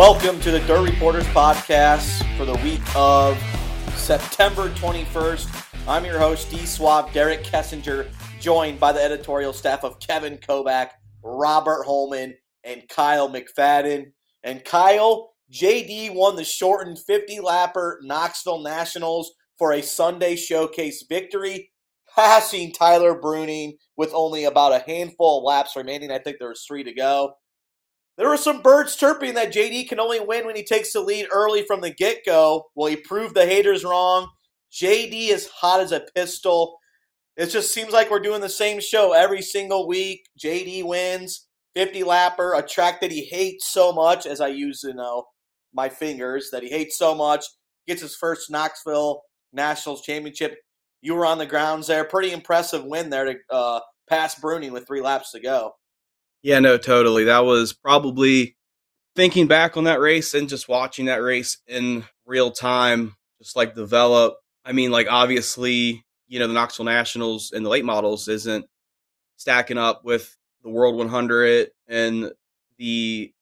Welcome to the Dirt Reporters podcast for the week of September 21st. I'm your host, D Swab Derek Kessinger, joined by the editorial staff of Kevin Kovac, Robert Holman, and Kyle McFadden. And Kyle, JD won the shortened 50 lapper Knoxville Nationals for a Sunday showcase victory, passing Tyler Bruening with only about a handful of laps remaining. I think there was three to go. There were some birds chirping that JD can only win when he takes the lead early from the get go. Well, he proved the haters wrong. JD is hot as a pistol. It just seems like we're doing the same show every single week. JD wins, 50 lapper, a track that he hates so much, as I use, you know, my fingers, that he hates so much. Gets his first Knoxville Nationals championship. You were on the grounds there. Pretty impressive win there to uh, pass Bruening with three laps to go. Yeah, no, totally. That was probably thinking back on that race and just watching that race in real time, just like develop. I mean, like obviously, you know, the Knoxville Nationals and the late models isn't stacking up with the World 100 and the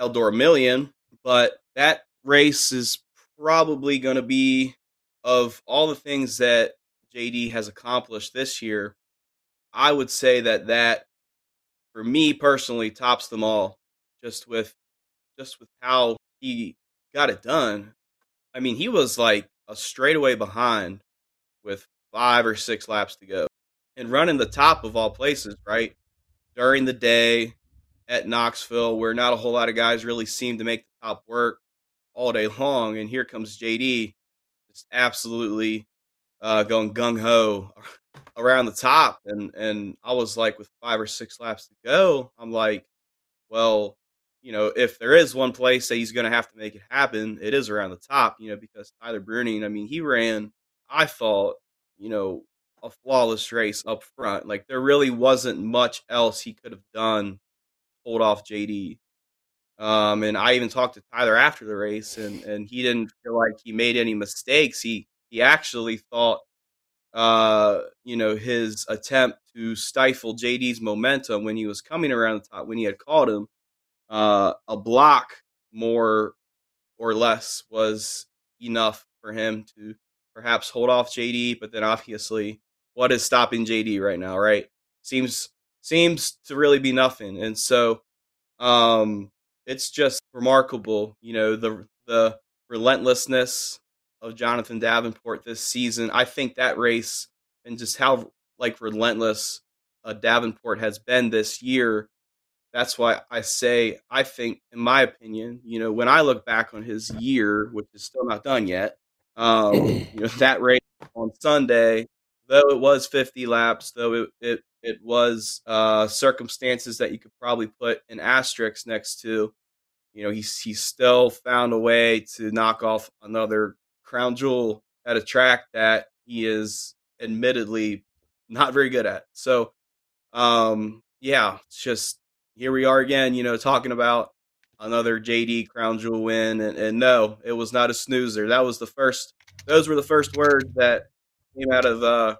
Eldora Million, but that race is probably going to be of all the things that JD has accomplished this year. I would say that that for me personally tops them all just with just with how he got it done. I mean, he was like a straightaway behind with five or six laps to go and running the top of all places, right? During the day at Knoxville, where not a whole lot of guys really seem to make the top work all day long. And here comes JD, just absolutely uh, going gung ho around the top, and and I was like, with five or six laps to go, I'm like, well, you know, if there is one place that he's going to have to make it happen, it is around the top, you know, because Tyler Bruening, I mean, he ran, I thought, you know, a flawless race up front. Like there really wasn't much else he could have done hold off JD. Um, and I even talked to Tyler after the race, and and he didn't feel like he made any mistakes. He he actually thought uh, you know, his attempt to stifle JD's momentum when he was coming around the top, when he had called him, uh, a block more or less was enough for him to perhaps hold off JD. But then obviously, what is stopping JD right now, right? Seems seems to really be nothing. And so um it's just remarkable, you know, the the relentlessness of Jonathan Davenport this season. I think that race and just how like relentless uh, Davenport has been this year. That's why I say I think, in my opinion, you know, when I look back on his year, which is still not done yet, um, you know, that race on Sunday, though it was 50 laps, though it it, it was uh, circumstances that you could probably put an asterisk next to. You know, he's he still found a way to knock off another crown jewel at a track that he is admittedly not very good at. So, um, yeah, it's just here we are again, you know, talking about another JD crown jewel win. And, and no, it was not a snoozer. That was the first, those were the first words that came out of, uh,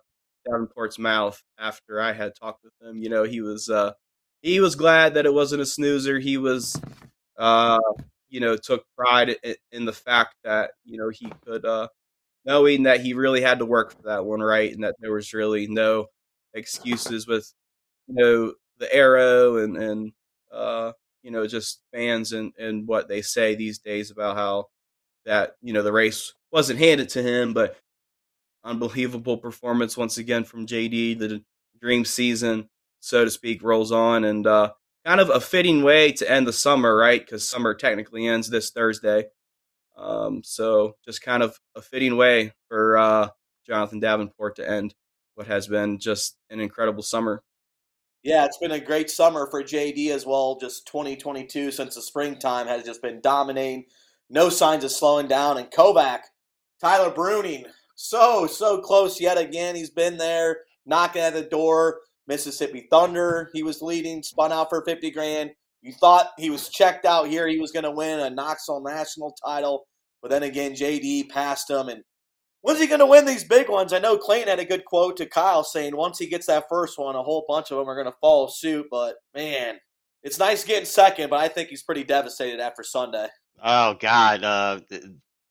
Davenport's mouth after I had talked with him. You know, he was, uh, he was glad that it wasn't a snoozer. He was, uh, you know, took pride in, the fact that you know he could, uh, knowing that he really had to work for that one, right, and that there was really no excuses with you know the aero and and uh, you know just fans and and what they say these days about how that you know the race wasn't handed to him, but unbelievable performance once again from JD. The dream season, so to speak, rolls on, and uh, kind of a fitting way to end the summer, right? Because summer technically ends this Thursday. Um, so just kind of a fitting way for uh, Jonathan Davenport to end what has been just an incredible summer. Yeah, it's been a great summer for JD as well. Just 2022 since the springtime has just been dominating. No signs of slowing down. And Kovac, Tyler Bruening, so, so close yet again. He's been there knocking at the door. Mississippi Thunder, he was leading, spun out for 50 grand. You thought he was checked out here. He was going to win a Knoxville national title. But then again, JD passed him. And when's he going to win these big ones? I know Clayton had a good quote to Kyle saying once he gets that first one, a whole bunch of them are going to follow suit. But man, it's nice getting second, but I think he's pretty devastated after Sunday. Oh God, uh,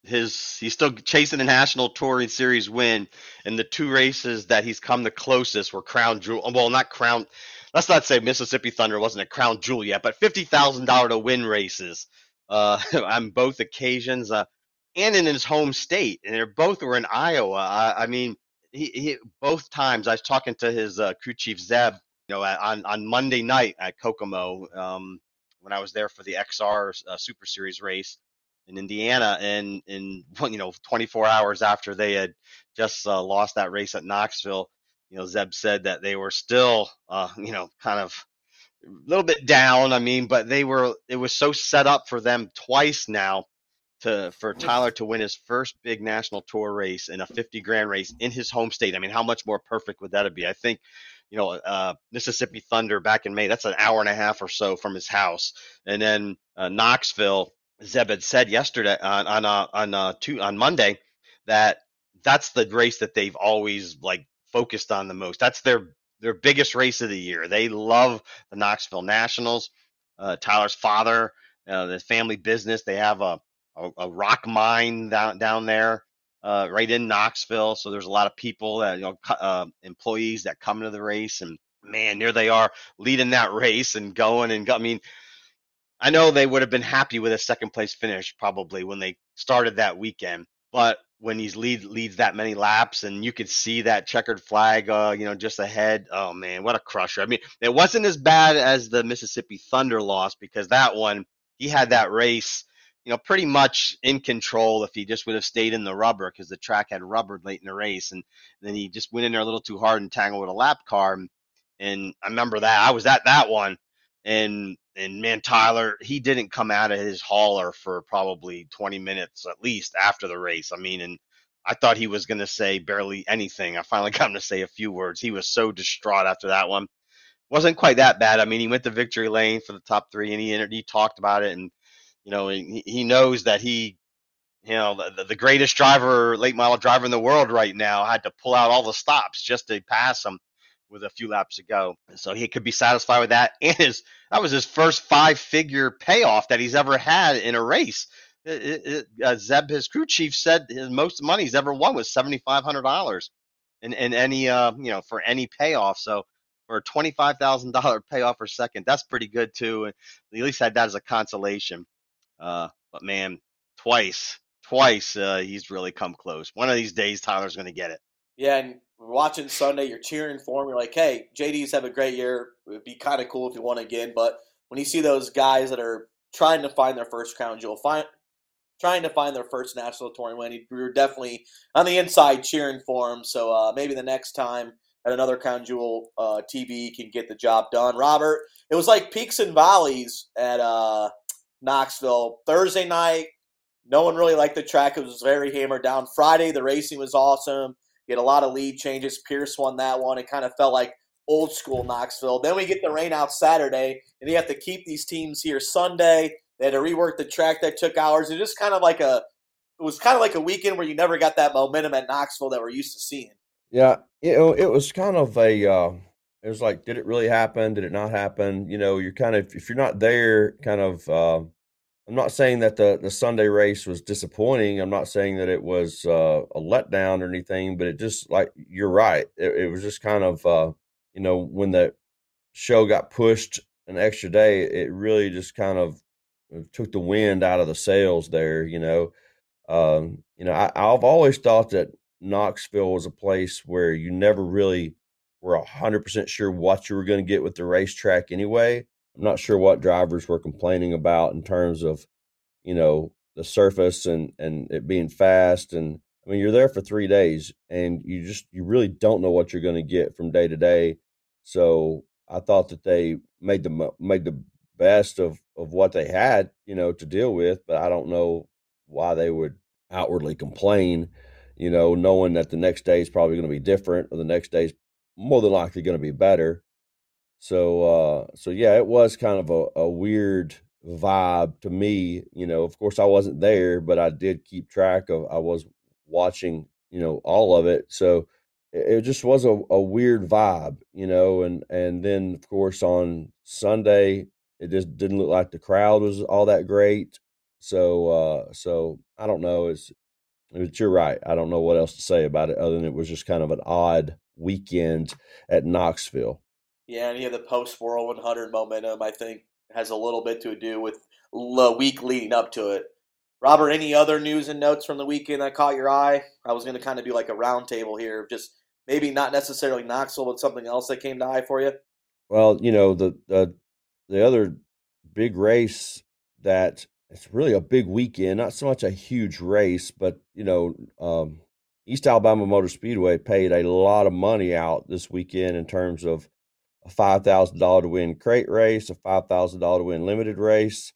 his he's still chasing a national touring series win, and the two races that he's come the closest were Crown Jewel. Well, not Crown. Let's not say Mississippi Thunder wasn't a Crown Jewel yet, but fifty thousand dollar to win races uh, on both occasions, uh, and in his home state, and they're both were in Iowa. I, I mean, he, he both times I was talking to his uh, crew chief Zeb, you know, on on Monday night at Kokomo um, when I was there for the XR uh, Super Series race in Indiana, and in you know 24 hours after they had just uh, lost that race at Knoxville, you know Zeb said that they were still uh, you know kind of a little bit down. I mean, but they were it was so set up for them twice now to for Tyler to win his first big national tour race in a 50 grand race in his home state. I mean, how much more perfect would that be? I think you know, uh, Mississippi Thunder back in May. That's an hour and a half or so from his house, and then uh, Knoxville Zeb had said yesterday on on uh, on uh, two, on Monday that that's the race that they've always like focused on the most. That's their their biggest race of the year. They love the Knoxville Nationals. Uh, Tyler's father, uh, the family business. They have a, a, a rock mine down down there, uh, right in Knoxville. So there's a lot of people that you know uh, employees that come to the race, and man, there they are leading that race and going and go. I mean, I know they would have been happy with a second place finish probably when they started that weekend, but when he's lead leads that many laps and you could see that checkered flag, uh, you know, just ahead. Oh man, what a crusher! I mean, it wasn't as bad as the Mississippi Thunder loss because that one he had that race, you know, pretty much in control if he just would have stayed in the rubber because the track had rubbered late in the race, and then he just went in there a little too hard and tangled with a lap car. And I remember that I was at that one, and and man, Tyler, he didn't come out of his hauler for probably 20 minutes at least after the race. I mean, and I thought he was going to say barely anything. I finally got him to say a few words. He was so distraught after that one. Wasn't quite that bad. I mean, he went to victory lane for the top three, and he entered, he talked about it, and you know, he, he knows that he, you know, the, the greatest driver, late model driver in the world right now, had to pull out all the stops just to pass him with a few laps to go. So he could be satisfied with that. And his that was his first five figure payoff that he's ever had in a race. It, it, uh, Zeb, his crew chief, said his most money he's ever won was seventy five hundred dollars, in, in any uh you know for any payoff. So for a twenty five thousand dollar payoff per second, that's pretty good too. And at least had that as a consolation. Uh, but man, twice, twice uh, he's really come close. One of these days, Tyler's going to get it. Yeah, and watching Sunday, you're cheering for him. You're like, hey, JD's have a great year. It'd be kind of cool if he won again. But when you see those guys that are trying to find their first crown jewel, find, trying to find their first national touring win, you're definitely on the inside cheering for him. So uh, maybe the next time at another crown jewel uh, TV can get the job done. Robert, it was like peaks and valleys at uh, Knoxville Thursday night. No one really liked the track. It was very hammered down. Friday, the racing was awesome. You had a lot of lead changes. Pierce won that one. It kind of felt like old school Knoxville. Then we get the rain out Saturday, and you have to keep these teams here Sunday. They had to rework the track that took hours. It just kind of like a it was kind of like a weekend where you never got that momentum at Knoxville that we're used to seeing. Yeah, you know, it was kind of a uh, it was like, did it really happen? Did it not happen? You know, you're kind of if you're not there, kind of uh, I'm not saying that the the Sunday race was disappointing. I'm not saying that it was uh, a letdown or anything, but it just like you're right. It, it was just kind of uh, you know when the show got pushed an extra day, it really just kind of uh, took the wind out of the sails there. You know, um, you know I, I've always thought that Knoxville was a place where you never really were hundred percent sure what you were going to get with the racetrack anyway. I'm not sure what drivers were complaining about in terms of, you know, the surface and and it being fast and I mean you're there for 3 days and you just you really don't know what you're going to get from day to day. So I thought that they made the made the best of of what they had, you know, to deal with, but I don't know why they would outwardly complain, you know, knowing that the next day is probably going to be different or the next day is more than likely going to be better. So uh so yeah, it was kind of a, a weird vibe to me. You know, of course I wasn't there, but I did keep track of I was watching, you know, all of it. So it, just was a, a weird vibe, you know, and and then of course on Sunday it just didn't look like the crowd was all that great. So, uh, so I don't know. It's, but you're right. I don't know what else to say about it other than it was just kind of an odd weekend at Knoxville. Yeah, you have the post World 100 momentum. I think has a little bit to do with the week leading up to it. Robert, any other news and notes from the weekend that caught your eye? I was going to kind of do like a roundtable here, just maybe not necessarily Knoxville, but something else that came to eye for you. Well, you know the the the other big race that it's really a big weekend, not so much a huge race, but you know, um, East Alabama Motor Speedway paid a lot of money out this weekend in terms of a five thousand dollar to win crate race, a five thousand dollar to win limited race.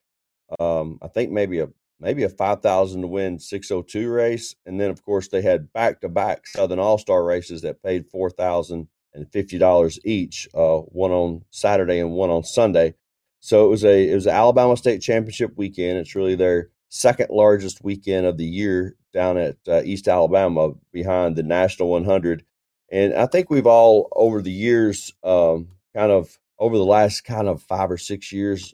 Um, I think maybe a maybe a five thousand to win six oh two race, and then of course they had back to back Southern All Star races that paid four thousand and fifty dollars each, uh, one on Saturday and one on Sunday. So it was a it was an Alabama State Championship weekend. It's really their second largest weekend of the year down at uh, East Alabama behind the National 100. And I think we've all over the years, um, kind of over the last kind of five or six years,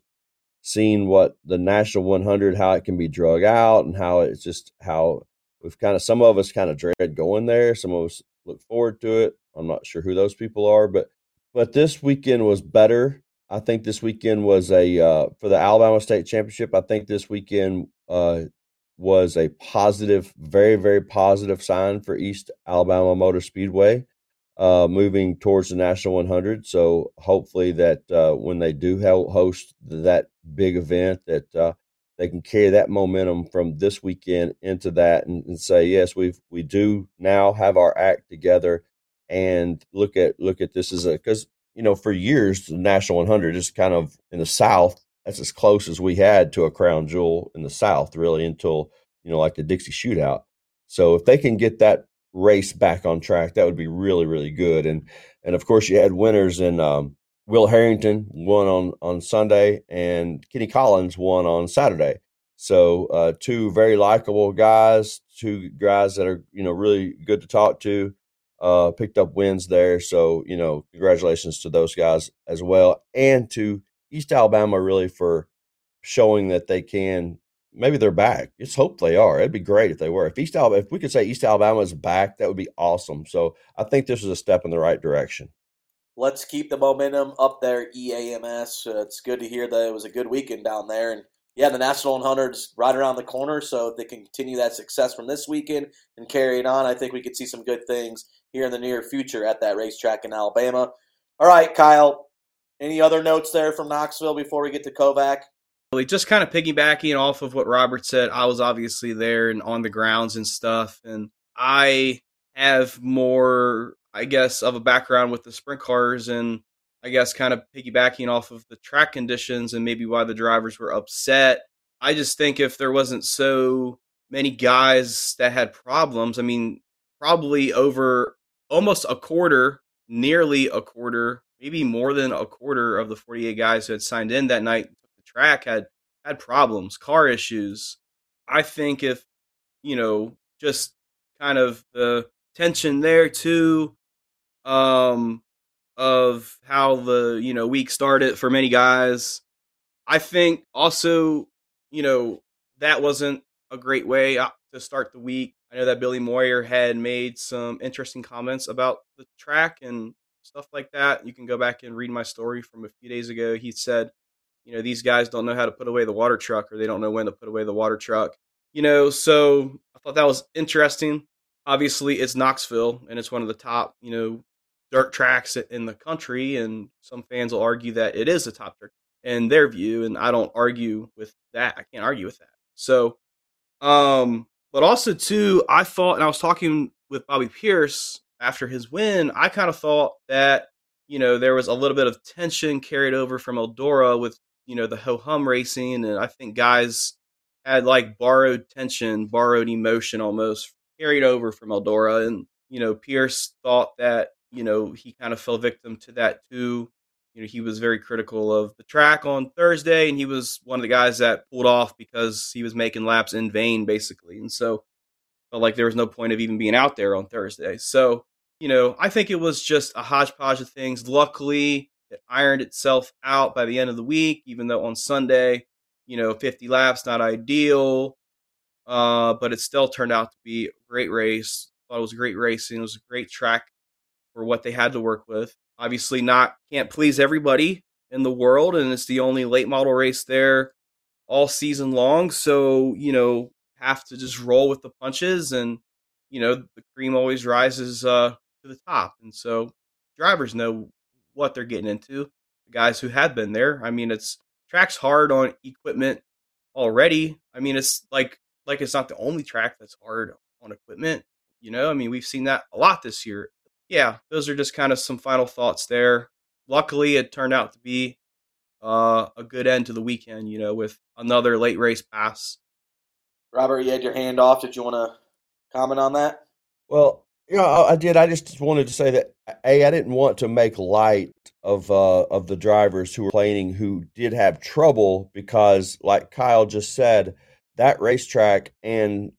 seen what the National 100 how it can be drug out and how it's just how we've kind of some of us kind of dread going there. Some of us look forward to it. I'm not sure who those people are, but but this weekend was better I think this weekend was a uh, for the Alabama State Championship. I think this weekend uh, was a positive, very very positive sign for East Alabama Motor Speedway, uh, moving towards the National 100. So hopefully that uh, when they do host that big event, that uh, they can carry that momentum from this weekend into that and, and say yes, we we do now have our act together and look at look at this as a because you know, for years, the National 100 is kind of in the South. That's as close as we had to a crown jewel in the South, really, until, you know, like the Dixie Shootout. So if they can get that race back on track, that would be really, really good. And, and of course, you had winners in um, Will Harrington won on, on Sunday and Kenny Collins won on Saturday. So uh, two very likable guys, two guys that are, you know, really good to talk to uh, picked up wins there. So, you know, congratulations to those guys as well. And to East Alabama, really, for showing that they can. Maybe they're back. Let's hope they are. It'd be great if they were. If East Alabama, if we could say East Alabama is back, that would be awesome. So I think this is a step in the right direction. Let's keep the momentum up there, EAMS. Uh, it's good to hear that it was a good weekend down there, and yeah, the National 100's right around the corner, so if they can continue that success from this weekend and carry it on, I think we could see some good things here in the near future at that racetrack in Alabama. All right, Kyle, any other notes there from Knoxville before we get to Kovac? Just kind of piggybacking off of what Robert said, I was obviously there and on the grounds and stuff, and I have more, I guess, of a background with the sprint cars and I guess kind of piggybacking off of the track conditions and maybe why the drivers were upset. I just think if there wasn't so many guys that had problems, I mean, probably over almost a quarter, nearly a quarter, maybe more than a quarter of the 48 guys who had signed in that night track had had problems, car issues. I think if, you know, just kind of the tension there too, um, of how the you know week started for many guys. I think also you know that wasn't a great way uh, to start the week. I know that Billy Moyer had made some interesting comments about the track and stuff like that. You can go back and read my story from a few days ago. He said, you know, these guys don't know how to put away the water truck or they don't know when to put away the water truck. You know, so I thought that was interesting. Obviously, it's Knoxville and it's one of the top, you know, dirt tracks in the country, and some fans will argue that it is a top dirt in their view, and I don't argue with that. I can't argue with that. So, um, but also too, I thought, and I was talking with Bobby Pierce after his win. I kind of thought that you know there was a little bit of tension carried over from Eldora with you know the ho hum racing, and I think guys had like borrowed tension, borrowed emotion almost carried over from Eldora, and you know Pierce thought that you know, he kind of fell victim to that too. You know, he was very critical of the track on Thursday, and he was one of the guys that pulled off because he was making laps in vain, basically. And so, felt like there was no point of even being out there on Thursday. So, you know, I think it was just a hodgepodge of things. Luckily, it ironed itself out by the end of the week, even though on Sunday, you know, 50 laps, not ideal, uh, but it still turned out to be a great race. Thought it was a great racing. It was a great track for what they had to work with. Obviously, not can't please everybody in the world, and it's the only late model race there all season long. So you know, have to just roll with the punches, and you know, the cream always rises uh, to the top, and so drivers know what they're getting into. The guys who have been there. I mean, it's tracks hard on equipment already. I mean, it's like like it's not the only track that's hard on equipment. You know, I mean, we've seen that a lot this year. Yeah, those are just kind of some final thoughts there. Luckily, it turned out to be uh, a good end to the weekend. You know, with another late race pass. Robert, you had your hand off. Did you want to comment on that? Well, yeah, I did. I just wanted to say that a I didn't want to make light of uh, of the drivers who were complaining who did have trouble because, like Kyle just said, that racetrack and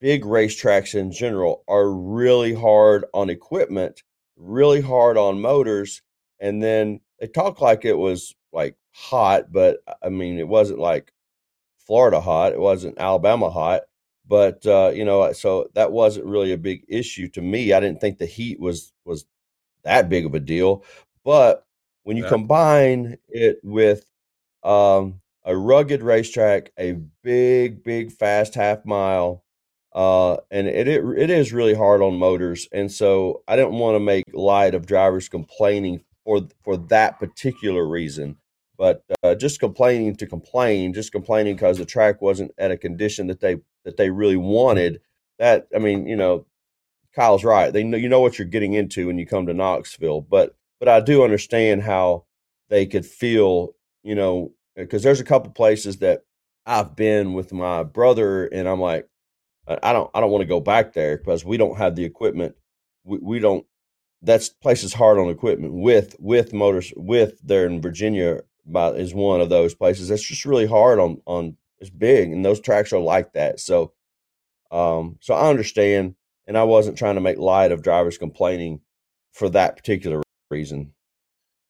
big racetracks in general are really hard on equipment, really hard on motors, and then they talk like it was like hot, but I mean it wasn't like Florida hot, it wasn't Alabama hot but uh, you know, so that wasn't really a big issue to me. I didn't think the heat was was that big of a deal. But when you yeah. combine it with um, a rugged racetrack, a big, big, fast half mile, uh, and it, it it is really hard on motors. And so I didn't want to make light of drivers complaining for for that particular reason. But uh, just complaining to complain, just complaining because the track wasn't at a condition that they that they really wanted. That I mean, you know, Kyle's right. They know you know what you're getting into when you come to Knoxville, but but I do understand how they could feel, you know, because there's a couple places that I've been with my brother, and I'm like, I don't I don't want to go back there because we don't have the equipment. We we don't. That's place is hard on equipment with with motors with there in Virginia is one of those places that's just really hard on on it's big and those tracks are like that. So, um, so I understand, and I wasn't trying to make light of drivers complaining for that particular reason.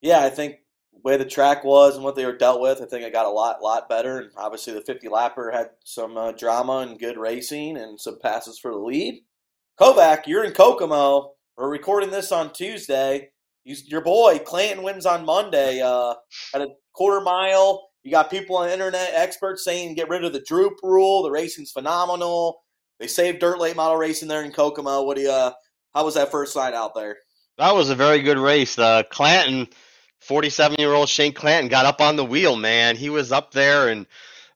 Yeah, I think way the track was and what they were dealt with, I think it got a lot, lot better. And obviously, the 50 lapper had some uh, drama and good racing and some passes for the lead. Kovac, you're in Kokomo. We're recording this on Tuesday. your boy Clanton wins on Monday uh, at a quarter mile you got people on the internet, experts saying get rid of the droop rule. The racing's phenomenal. They saved dirt late model racing there in Kokomo. What do you? Uh, how was that first night out there? That was a very good race. Uh, Clanton, 47 year old Shane Clanton, got up on the wheel. Man, he was up there and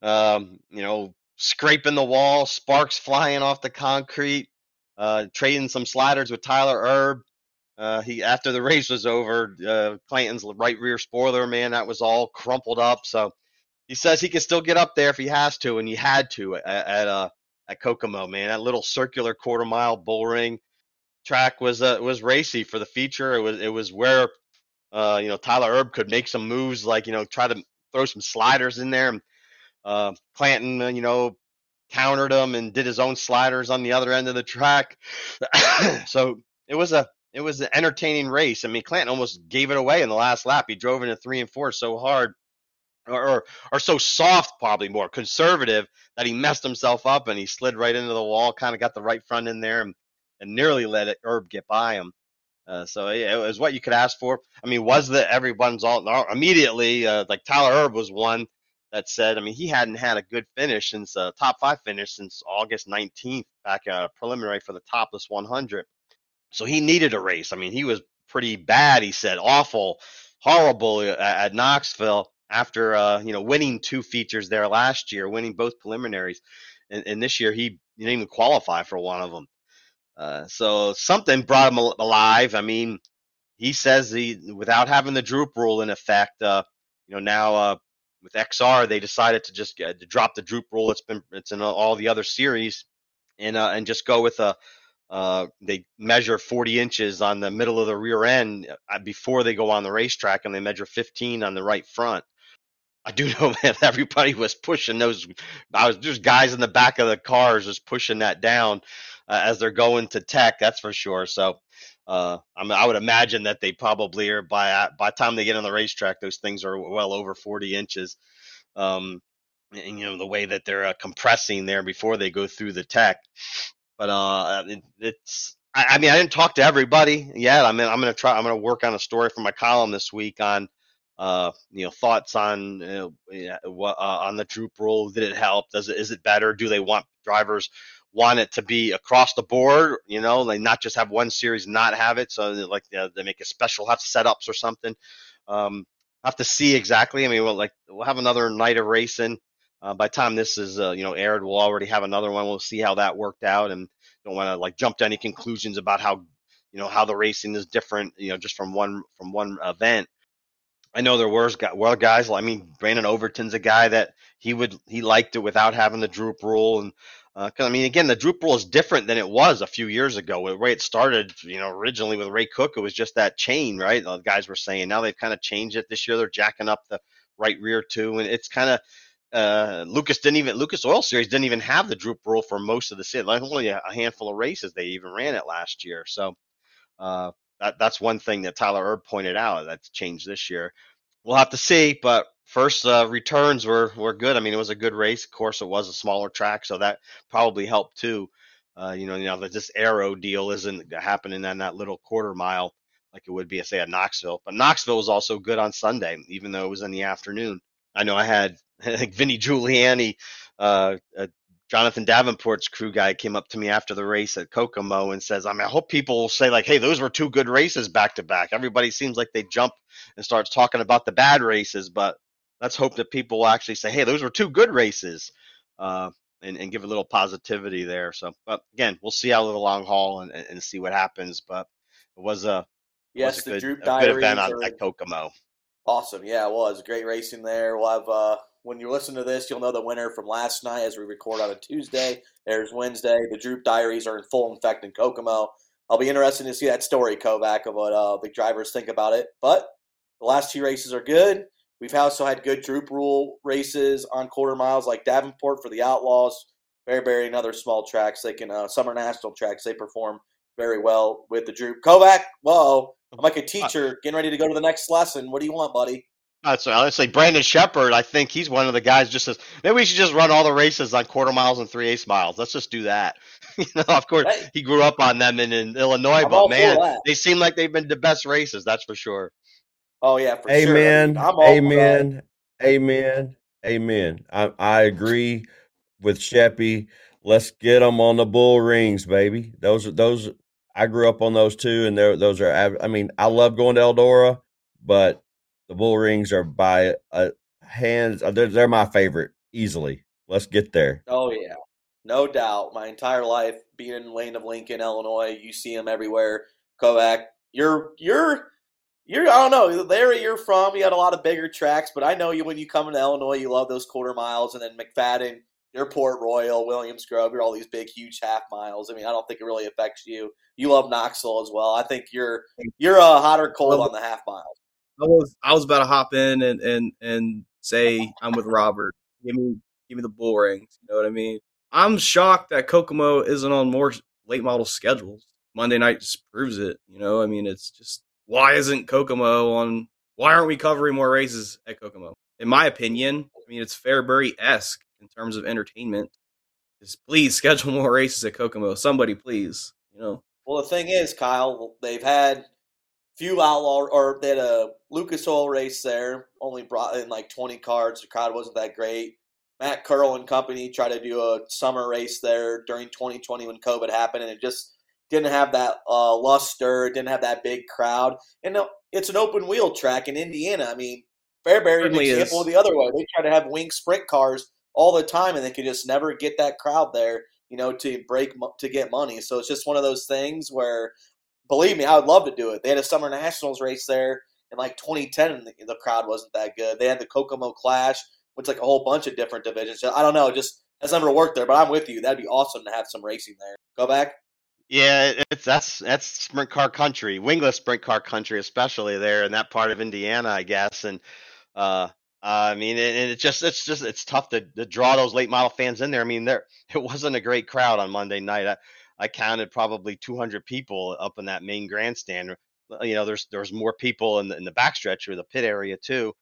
um, you know scraping the wall, sparks flying off the concrete, uh, trading some sliders with Tyler Erb. Uh, he after the race was over, uh, Clanton's right rear spoiler, man, that was all crumpled up. So he says he can still get up there if he has to, and he had to at, at uh at Kokomo, man. That little circular quarter mile bull ring track was uh, was racy for the feature. It was it was where uh, you know Tyler Erb could make some moves, like you know try to throw some sliders in there. And, uh, Clanton, uh, you know, countered him and did his own sliders on the other end of the track. so it was a it was an entertaining race. I mean, Clanton almost gave it away in the last lap. He drove into three and four so hard, or, or, or so soft, probably more conservative, that he messed himself up and he slid right into the wall. Kind of got the right front in there and, and nearly let it, Erb get by him. Uh, so yeah, it was what you could ask for. I mean, was that everyone's all immediately uh, like Tyler Erb was one that said, I mean, he hadn't had a good finish since uh, top five finish since August 19th, back uh, preliminary for the topless 100. So he needed a race. I mean, he was pretty bad. He said awful, horrible at, at Knoxville after uh, you know winning two features there last year, winning both preliminaries, and, and this year he didn't even qualify for one of them. Uh, so something brought him alive. I mean, he says he without having the droop rule in effect. Uh, you know now uh, with XR they decided to just get, to drop the droop rule. It's been it's in all the other series, and uh, and just go with a uh, they measure 40 inches on the middle of the rear end uh, before they go on the racetrack, and they measure 15 on the right front. I do know that everybody was pushing those. I was just guys in the back of the cars just pushing that down uh, as they're going to tech. That's for sure. So uh, I, mean, I would imagine that they probably are by uh, by the time they get on the racetrack, those things are well over 40 inches. Um, and, you know the way that they're uh, compressing there before they go through the tech. But uh, it, it's I, I, mean I didn't talk to everybody yet. I mean I'm gonna try. I'm gonna work on a story for my column this week on uh, you know thoughts on uh, uh, on the droop rule. Did it help? Does it is it better? Do they want drivers want it to be across the board? You know, like not just have one series not have it. So like they make a special have setups or something. Um, have to see exactly. I mean, we'll like we'll have another night of racing. Uh, by time this is uh, you know aired, we'll already have another one. We'll see how that worked out, and don't want to like jump to any conclusions about how you know how the racing is different. You know, just from one from one event. I know there were well guys. I mean, Brandon Overton's a guy that he would he liked it without having the droop rule, and because uh, I mean, again, the droop rule is different than it was a few years ago. The way it started, you know, originally with Ray Cook, it was just that chain, right? The guys were saying now they've kind of changed it this year. They're jacking up the right rear too, and it's kind of uh, Lucas didn't even Lucas Oil Series didn't even have the droop rule for most of the season. Like only a, handful of races they even ran it last year. So uh, that that's one thing that Tyler Erb pointed out that's changed this year. We'll have to see, but first uh, returns were were good. I mean, it was a good race. Of course, it was a smaller track, so that probably helped too. Uh, you know, you know, this aero deal isn't happening on that little quarter mile like it would be, say, at Knoxville. But Knoxville was also good on Sunday, even though it was in the afternoon. I know I had I think Vinnie Giuliani, uh, uh, Jonathan Davenport's crew guy, came up to me after the race at Kokomo and says, "I mean, I hope people will say like, hey, those were two good races back to back. Everybody seems like they jump and starts talking about the bad races, but let's hope that people will actually say, "Hey, those were two good races," uh, and, and give a little positivity there. So, but again, we'll see out of the long haul and, and see what happens. But it was a yes, was a the good, Droop a good event on, at Kokomo. Awesome, yeah, it was great racing there. We'll have uh, when you listen to this, you'll know the winner from last night as we record on a Tuesday. There's Wednesday. The Droop Diaries are in full effect in Kokomo. I'll be interested to see that story, Kovac, of what uh, the drivers think about it. But the last two races are good. We've also had good droop rule races on quarter miles like Davenport for the Outlaws, Fairbury, and other small tracks. They can uh, summer national tracks. They perform very well with the droop. Kovac, whoa, I'm like a teacher getting ready to go to the next lesson. What do you want, buddy? Uh, so I would say Brandon Sheppard. I think he's one of the guys. Just says maybe we should just run all the races on quarter miles and three eighths miles. Let's just do that. you know, of course, hey. he grew up on them in, in Illinois, I'm but man, they seem like they've been the best races. That's for sure. Oh yeah, for Amen. sure. I mean, Amen. Amen. Amen. I, I agree with Sheppy. Let's get them on the bull rings, baby. Those are those. I grew up on those too, and those are. I mean, I love going to Eldora, but the bull rings are by a hands. Uh, they're, they're my favorite easily. Let's get there. Oh yeah, no doubt. My entire life being in Land of Lincoln, Illinois, you see them everywhere. Kovac, you're you're you're I don't know the area you're from. You had a lot of bigger tracks, but I know you when you come into Illinois, you love those quarter miles, and then McFadden, your Port Royal, Williams Grove, you're all these big, huge half miles. I mean, I don't think it really affects you. You love Knoxville as well. I think you're you're a uh, hot or cold on the half miles. I was I was about to hop in and and and say I'm with Robert. Give me give me the bull rings. You know what I mean? I'm shocked that Kokomo isn't on more late model schedules. Monday night just proves it. You know, I mean, it's just why isn't Kokomo on? Why aren't we covering more races at Kokomo? In my opinion, I mean it's Fairbury esque in terms of entertainment. Just please schedule more races at Kokomo. Somebody, please. You know. Well, the thing is, Kyle, they've had few outlaw or they had uh, a Lucas Oil race there. Only brought in like twenty cars. The crowd wasn't that great. Matt Curl and company tried to do a summer race there during 2020 when COVID happened, and it just didn't have that uh, luster, didn't have that big crowd, and it's an open wheel track in Indiana. I mean, Fairbury an example is. the other way. They try to have wing sprint cars all the time, and they can just never get that crowd there, you know, to break to get money. So it's just one of those things where, believe me, I would love to do it. They had a summer nationals race there in like 2010, and the, the crowd wasn't that good. They had the Kokomo Clash, which like a whole bunch of different divisions. I don't know, just has never worked there, but I'm with you. That'd be awesome to have some racing there. Go back. Yeah, it's that's that's sprint car country, wingless sprint car country, especially there in that part of Indiana, I guess. And uh, I mean, and it just it's just it's tough to, to draw those late model fans in there. I mean, there it wasn't a great crowd on Monday night. I, I counted probably 200 people up in that main grandstand. You know, there's there's more people in the in the backstretch or the pit area too.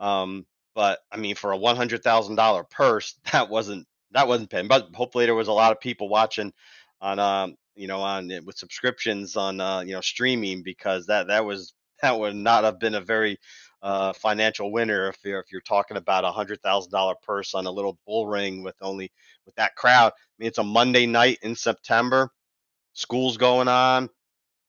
Um, but I mean, for a one hundred thousand dollar purse, that wasn't that wasn't paying. But hopefully, there was a lot of people watching on um you know on with subscriptions on uh you know streaming because that that was that would not have been a very uh, financial winner if you're if you're talking about a hundred thousand dollar purse on a little bull ring with only with that crowd. I mean, it's a Monday night in September. School's going on.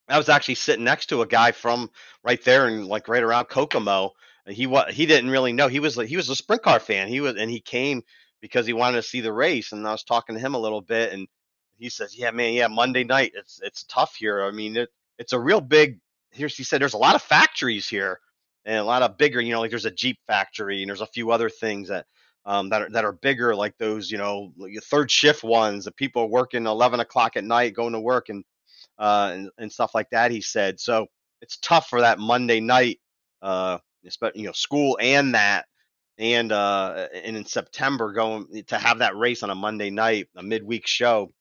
I was actually sitting next to a guy from right there and like right around Kokomo. He was he didn't really know he was he was a sprint car fan. He was and he came because he wanted to see the race. And I was talking to him a little bit, and he says, "Yeah, man, yeah, Monday night it's it's tough here. I mean, it, it's a real big." He said, "There's a lot of factories here." And a lot of bigger, you know, like there's a Jeep factory and there's a few other things that um, that are that are bigger, like those, you know, third shift ones that people are working 11 o'clock at night, going to work and uh, and, and stuff like that. He said so. It's tough for that Monday night, uh, you know, school and that, and uh, and in September going to have that race on a Monday night, a midweek show,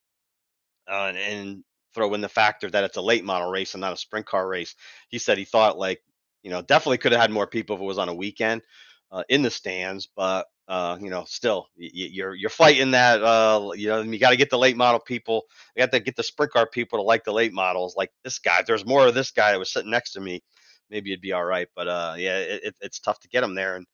uh, and, and throw in the factor that it's a late model race and not a sprint car race. He said he thought like, you know, definitely could have had more people if it was on a weekend uh, in the stands, but uh, you know, still you're you're fighting that. Uh, you know, you got to get the late model people. You got to get the sprint car people to like the late models, like this guy. If there's more of this guy that was sitting next to me, maybe it'd be all right. But uh, yeah, it, it's tough to get them there, and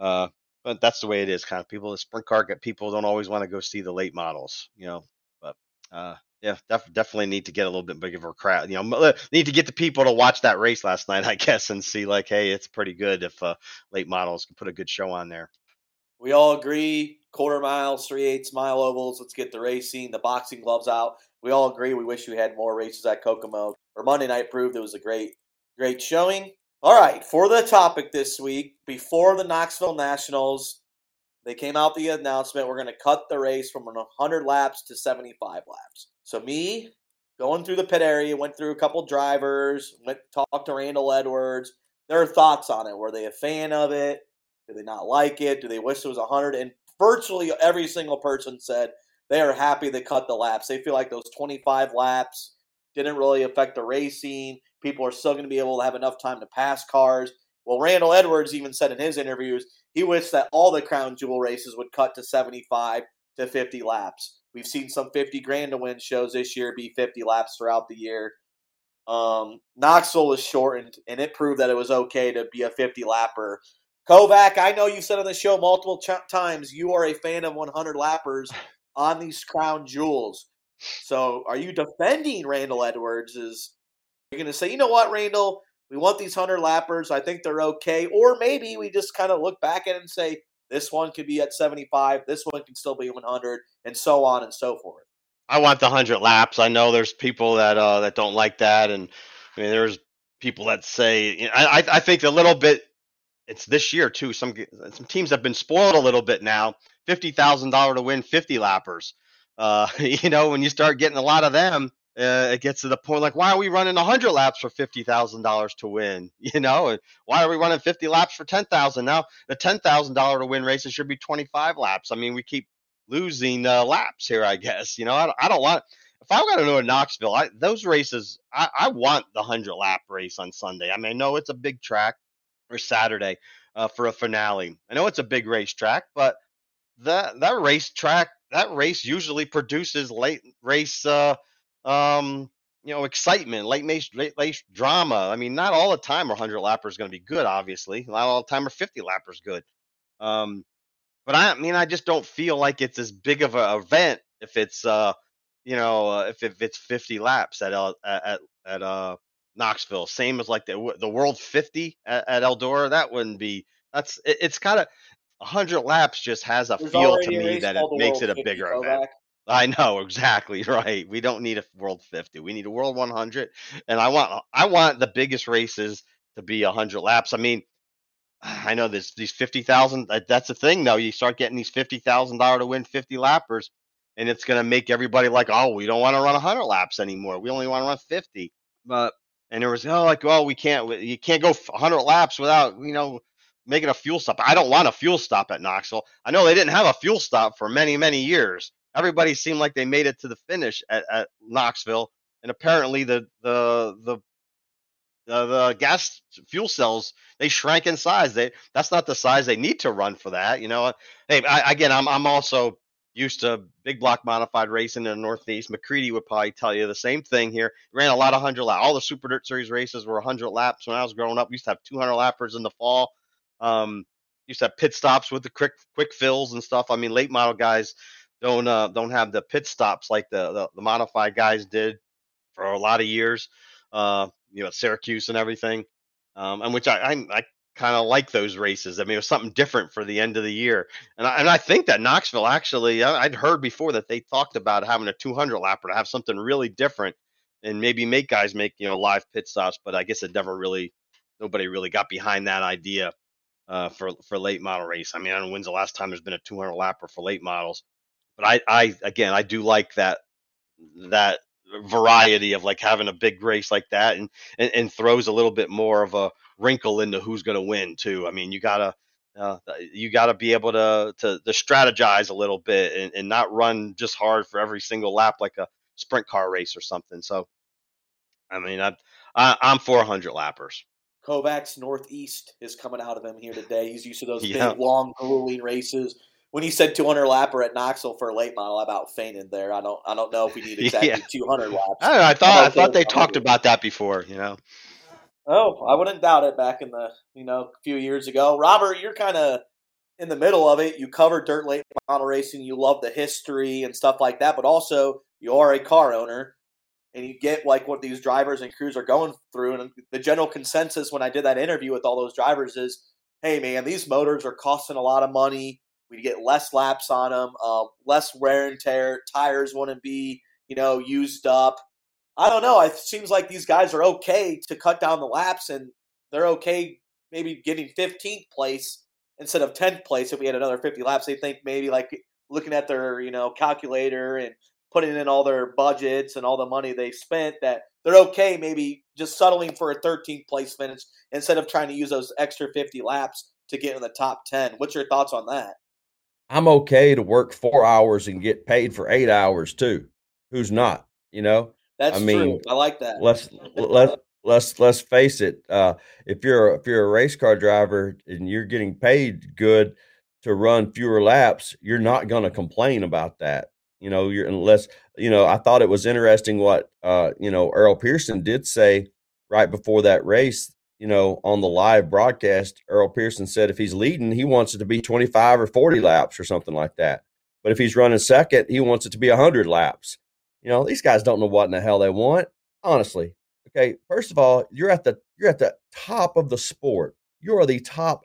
uh, but that's the way it is. Kind of people, the sprint car people don't always want to go see the late models, you know. But uh, yeah, def- definitely need to get a little bit bigger of a crowd. You know, need to get the people to watch that race last night, I guess, and see like, hey, it's pretty good if uh, late models can put a good show on there. We all agree quarter miles, three eighths mile ovals. Let's get the racing, the boxing gloves out. We all agree. We wish we had more races at Kokomo. Or Monday night proved it was a great, great showing. All right, for the topic this week, before the Knoxville Nationals, they came out the announcement we're going to cut the race from 100 laps to 75 laps. So me going through the pit area, went through a couple drivers, went talked to Randall Edwards. Their thoughts on it. Were they a fan of it? Do they not like it? Do they wish it was 100? And virtually every single person said they are happy they cut the laps. They feel like those 25 laps didn't really affect the racing. People are still going to be able to have enough time to pass cars. Well, Randall Edwards even said in his interviews he wished that all the crown jewel races would cut to 75 to 50 laps. We've seen some 50 grand to win shows this year be 50 laps throughout the year. Um, Knoxville was shortened, and it proved that it was okay to be a 50 lapper. Kovac, I know you've said on the show multiple ch- times you are a fan of 100 lappers on these crown jewels. So, are you defending Randall Edwards? Is you're going to say, you know what, Randall, we want these 100 lappers. I think they're okay. Or maybe we just kind of look back at it and say, this one could be at 75, this one can still be 100, and so on and so forth. I want the 100 laps. I know there's people that uh, that don't like that. And I mean, there's people that say, you know, I, I think a little bit it's this year too. Some some teams have been spoiled a little bit now. Fifty thousand dollar to win fifty lappers. Uh, you know, when you start getting a lot of them, uh, it gets to the point like, why are we running hundred laps for fifty thousand dollars to win? You know, why are we running fifty laps for ten thousand? Now the ten thousand dollar to win races should be twenty five laps. I mean, we keep losing uh, laps here. I guess you know, I I don't want. If I got to know in Knoxville, I, those races, I, I want the hundred lap race on Sunday. I mean, no, it's a big track or Saturday uh, for a finale. I know it's a big racetrack, but that that racetrack that race usually produces late race uh, um, you know excitement, late race, late race drama. I mean, not all the time are 100 lappers going to be good. Obviously, not all the time are 50 lappers good. Um, but I, I mean, I just don't feel like it's as big of an event if it's uh, you know, uh, if, if it's 50 laps at at at uh Knoxville, same as like the the World 50 at, at Eldora. That wouldn't be. That's it, it's kind of 100 laps just has a There's feel to me that it makes World it a bigger event. I know exactly right. We don't need a World 50. We need a World 100, and I want I want the biggest races to be 100 laps. I mean, I know this these 50,000. That's the thing though. You start getting these 50,000 dollar to win 50 lappers, and it's going to make everybody like, oh, we don't want to run 100 laps anymore. We only want to run 50. But and there was oh like oh we can't you can't go 100 laps without you know making a fuel stop. I don't want a fuel stop at Knoxville. I know they didn't have a fuel stop for many many years. Everybody seemed like they made it to the finish at, at Knoxville, and apparently the the the uh, the gas fuel cells they shrank in size. They that's not the size they need to run for that. You know, hey, I, again, I'm I'm also used to big block modified racing in the Northeast. McCreadie would probably tell you the same thing here. Ran a lot of hundred lap. All the Super Dirt Series races were 100 laps when I was growing up. We used to have 200 lappers in the fall. Um, used to have pit stops with the quick quick fills and stuff. I mean, late model guys don't uh, don't have the pit stops like the, the, the modified guys did for a lot of years. Uh, you know, Syracuse and everything, um, and which I I, I kind of like those races. I mean, it was something different for the end of the year, and I, and I think that Knoxville actually I, would heard before that they talked about having a 200 lapper to have something really different and maybe make guys make you know live pit stops, but I guess it never really nobody really got behind that idea uh, for for late model race. I mean, I don't know when's the last time there's been a 200 lapper for late models, but I I again I do like that that variety of like having a big race like that and, and, and throws a little bit more of a wrinkle into who's going to win too. I mean, you gotta uh, you gotta be able to, to, to strategize a little bit and, and not run just hard for every single lap like a sprint car race or something. So, I mean, I, I I'm 400 lappers. Kovac's Northeast is coming out of him here today. He's used to those yeah. big, long, grueling races when he said 200 lapper at Knoxville for a late model, I about fainted there. I don't, I don't know if we need exactly yeah. 200 laps. I, know, I thought, I, thought they talked about that before. You know. Oh, I wouldn't doubt it. Back in the, you know, a few years ago, Robert, you're kind of in the middle of it. You cover dirt late model racing. You love the history and stuff like that, but also you are a car owner, and you get like what these drivers and crews are going through. And the general consensus when I did that interview with all those drivers is, hey man, these motors are costing a lot of money we get less laps on them, uh, less wear and tear. Tires wouldn't be, you know, used up. I don't know. It seems like these guys are okay to cut down the laps, and they're okay maybe getting 15th place instead of 10th place if we had another 50 laps. They think maybe like looking at their, you know, calculator and putting in all their budgets and all the money they spent that they're okay maybe just settling for a 13th place finish instead of trying to use those extra 50 laps to get in the top 10. What's your thoughts on that? I'm okay to work four hours and get paid for eight hours too. Who's not? You know, that's I mean, true. I like that. Let's let's let's let's face it. Uh, if you're if you're a race car driver and you're getting paid good to run fewer laps, you're not going to complain about that. You know, you're unless you know. I thought it was interesting what uh, you know Earl Pearson did say right before that race you know, on the live broadcast, Earl Pearson said if he's leading, he wants it to be 25 or 40 laps or something like that. But if he's running second, he wants it to be 100 laps. You know, these guys don't know what in the hell they want, honestly. Okay, first of all, you're at the you're at the top of the sport. You are the top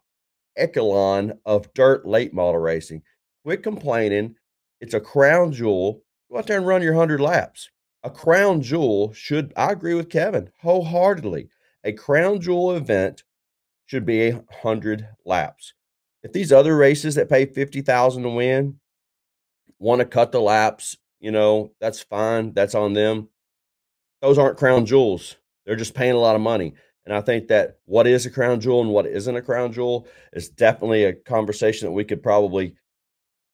echelon of dirt late model racing. Quit complaining. It's a crown jewel. Go out there and run your 100 laps. A crown jewel should, I agree with Kevin wholeheartedly a crown jewel event should be a hundred laps. If these other races that pay fifty thousand to win want to cut the laps, you know that's fine. That's on them. Those aren't crown jewels. They're just paying a lot of money. And I think that what is a crown jewel and what isn't a crown jewel is definitely a conversation that we could probably,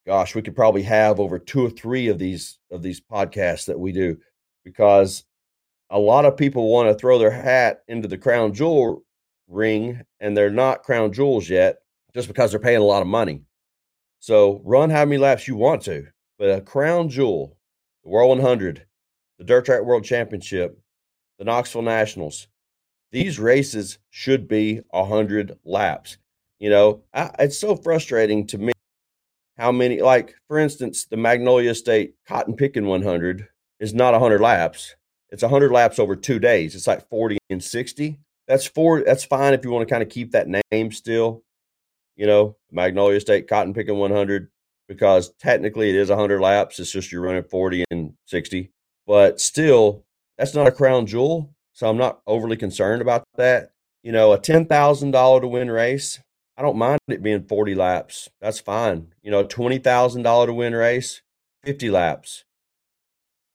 gosh, we could probably have over two or three of these of these podcasts that we do, because a lot of people want to throw their hat into the crown jewel ring and they're not crown jewels yet just because they're paying a lot of money. So run how many laps you want to, but a crown jewel, the World 100, the Dirt Track World Championship, the Knoxville Nationals, these races should be 100 laps. You know, I, it's so frustrating to me how many, like, for instance, the Magnolia State Cotton Picking 100 is not 100 laps it's 100 laps over two days. It's like 40 and 60. That's four. That's fine if you want to kind of keep that name still. You know, Magnolia State Cotton Picking 100 because technically it is 100 laps. It's just you're running 40 and 60, but still, that's not a crown jewel. So I'm not overly concerned about that. You know, a $10,000 to win race, I don't mind it being 40 laps. That's fine. You know, $20,000 to win race, 50 laps.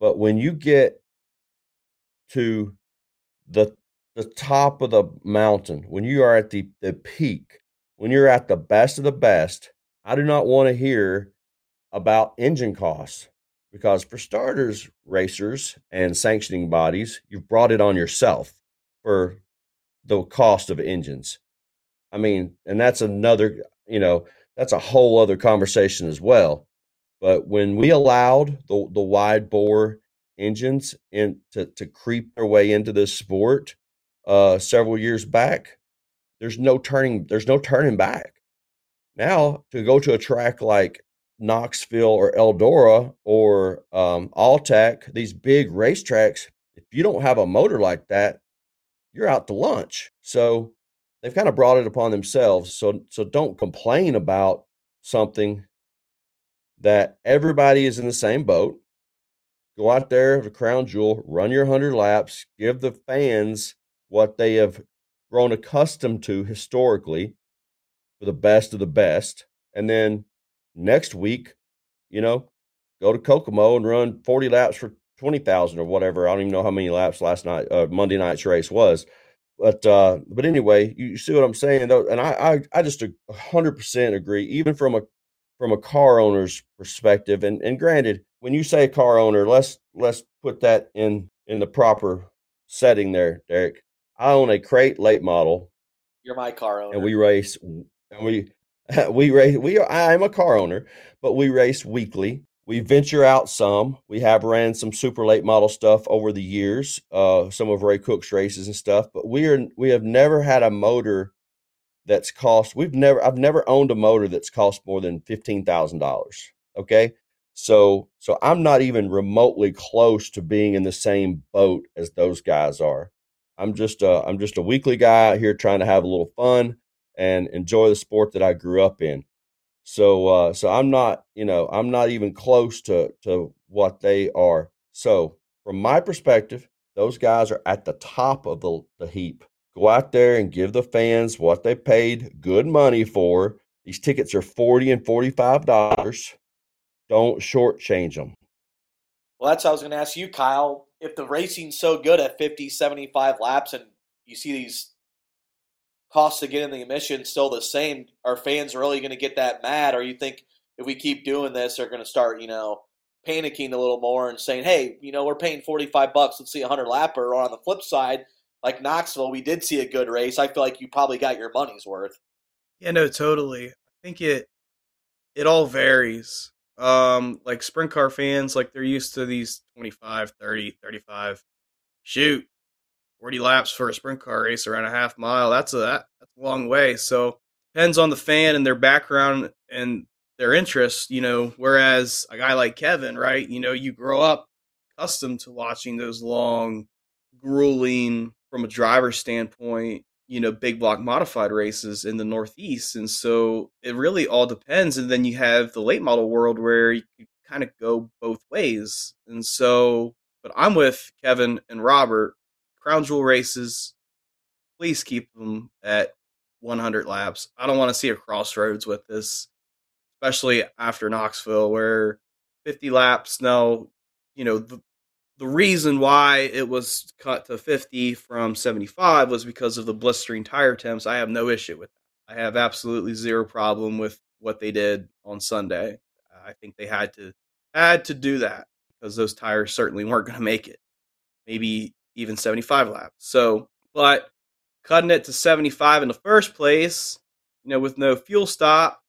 But when you get to the the top of the mountain, when you are at the, the peak, when you're at the best of the best, I do not want to hear about engine costs because for starters, racers and sanctioning bodies, you've brought it on yourself for the cost of engines. I mean, and that's another, you know, that's a whole other conversation as well. But when we allowed the the wide bore engines in to, to creep their way into this sport uh, several years back, there's no turning there's no turning back. Now to go to a track like Knoxville or Eldora or um, these big racetracks, if you don't have a motor like that, you're out to lunch. So they've kind of brought it upon themselves. So so don't complain about something that everybody is in the same boat. Go out there, the crown jewel, run your 100 laps, give the fans what they have grown accustomed to historically for the best of the best. And then next week, you know, go to Kokomo and run 40 laps for 20,000 or whatever. I don't even know how many laps last night, uh, Monday night's race was. But uh, but anyway, you see what I'm saying though, and I I, I just hundred percent agree. Even from a from a car owner's perspective, and and granted, when you say car owner, let's let's put that in in the proper setting there, Derek. I own a crate late model. You're my car owner, and we race. And we we race. We are, I'm a car owner, but we race weekly. We venture out some. We have ran some super late model stuff over the years, uh, some of Ray Cook's races and stuff. But we are we have never had a motor that's cost. We've never I've never owned a motor that's cost more than fifteen thousand dollars. Okay, so so I'm not even remotely close to being in the same boat as those guys are. I'm just a, I'm just a weekly guy out here trying to have a little fun and enjoy the sport that I grew up in. So uh, so I'm not, you know, I'm not even close to to what they are. So from my perspective, those guys are at the top of the, the heap. Go out there and give the fans what they paid good money for. These tickets are 40 and $45. Don't shortchange them. Well, that's what I was going to ask you, Kyle. If the racing's so good at 50, 75 laps and you see these costs to get in the emission still the same, are fans really going to get that mad? Or you think if we keep doing this, they're going to start, you know, panicking a little more and saying, hey, you know, we're paying 45 bucks, let's see a 100 lapper. Or on the flip side, like Knoxville, we did see a good race. I feel like you probably got your money's worth. Yeah, no, totally. I think it it all varies. Um, like sprint car fans, like they're used to these 25, 30, 35. Shoot, 40 laps for a sprint car race around a half mile. That's a that, that's a long way. So depends on the fan and their background and their interests, you know, whereas a guy like Kevin, right, you know, you grow up accustomed to watching those long, grueling from a driver standpoint, you know, big block modified races in the Northeast. And so it really all depends. And then you have the late model world where you kind of go both ways. And so, but I'm with Kevin and Robert crown jewel races, please keep them at 100 laps. I don't want to see a crossroads with this, especially after Knoxville, where 50 laps. Now, you know, the, the reason why it was cut to 50 from 75 was because of the blistering tire temps. I have no issue with that. I have absolutely zero problem with what they did on Sunday. I think they had to had to do that because those tires certainly weren't going to make it. Maybe even 75 laps. So, but cutting it to 75 in the first place, you know, with no fuel stop,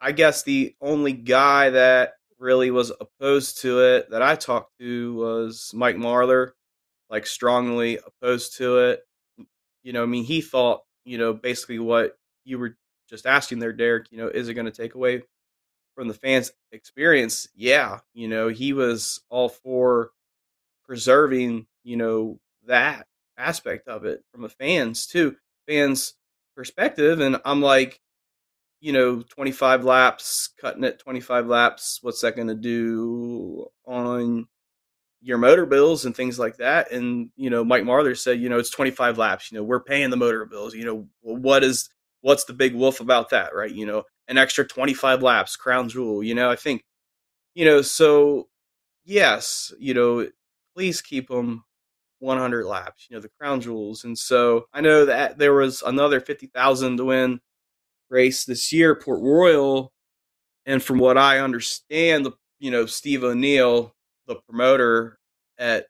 I guess the only guy that really was opposed to it that I talked to was Mike Marlar, like strongly opposed to it. You know, I mean, he thought, you know, basically what you were just asking there, Derek, you know, is it going to take away from the fans' experience? Yeah, you know, he was all for preserving you know that aspect of it from a fans too fans perspective and i'm like you know 25 laps cutting it 25 laps what's that going to do on your motor bills and things like that and you know mike marlar said you know it's 25 laps you know we're paying the motor bills you know what is what's the big wolf about that right you know an extra 25 laps crown jewel you know i think you know so yes you know please keep them 100 laps, you know, the crown jewels. And so I know that there was another 50,000 to win race this year, Port Royal. And from what I understand, the, you know, Steve O'Neill, the promoter at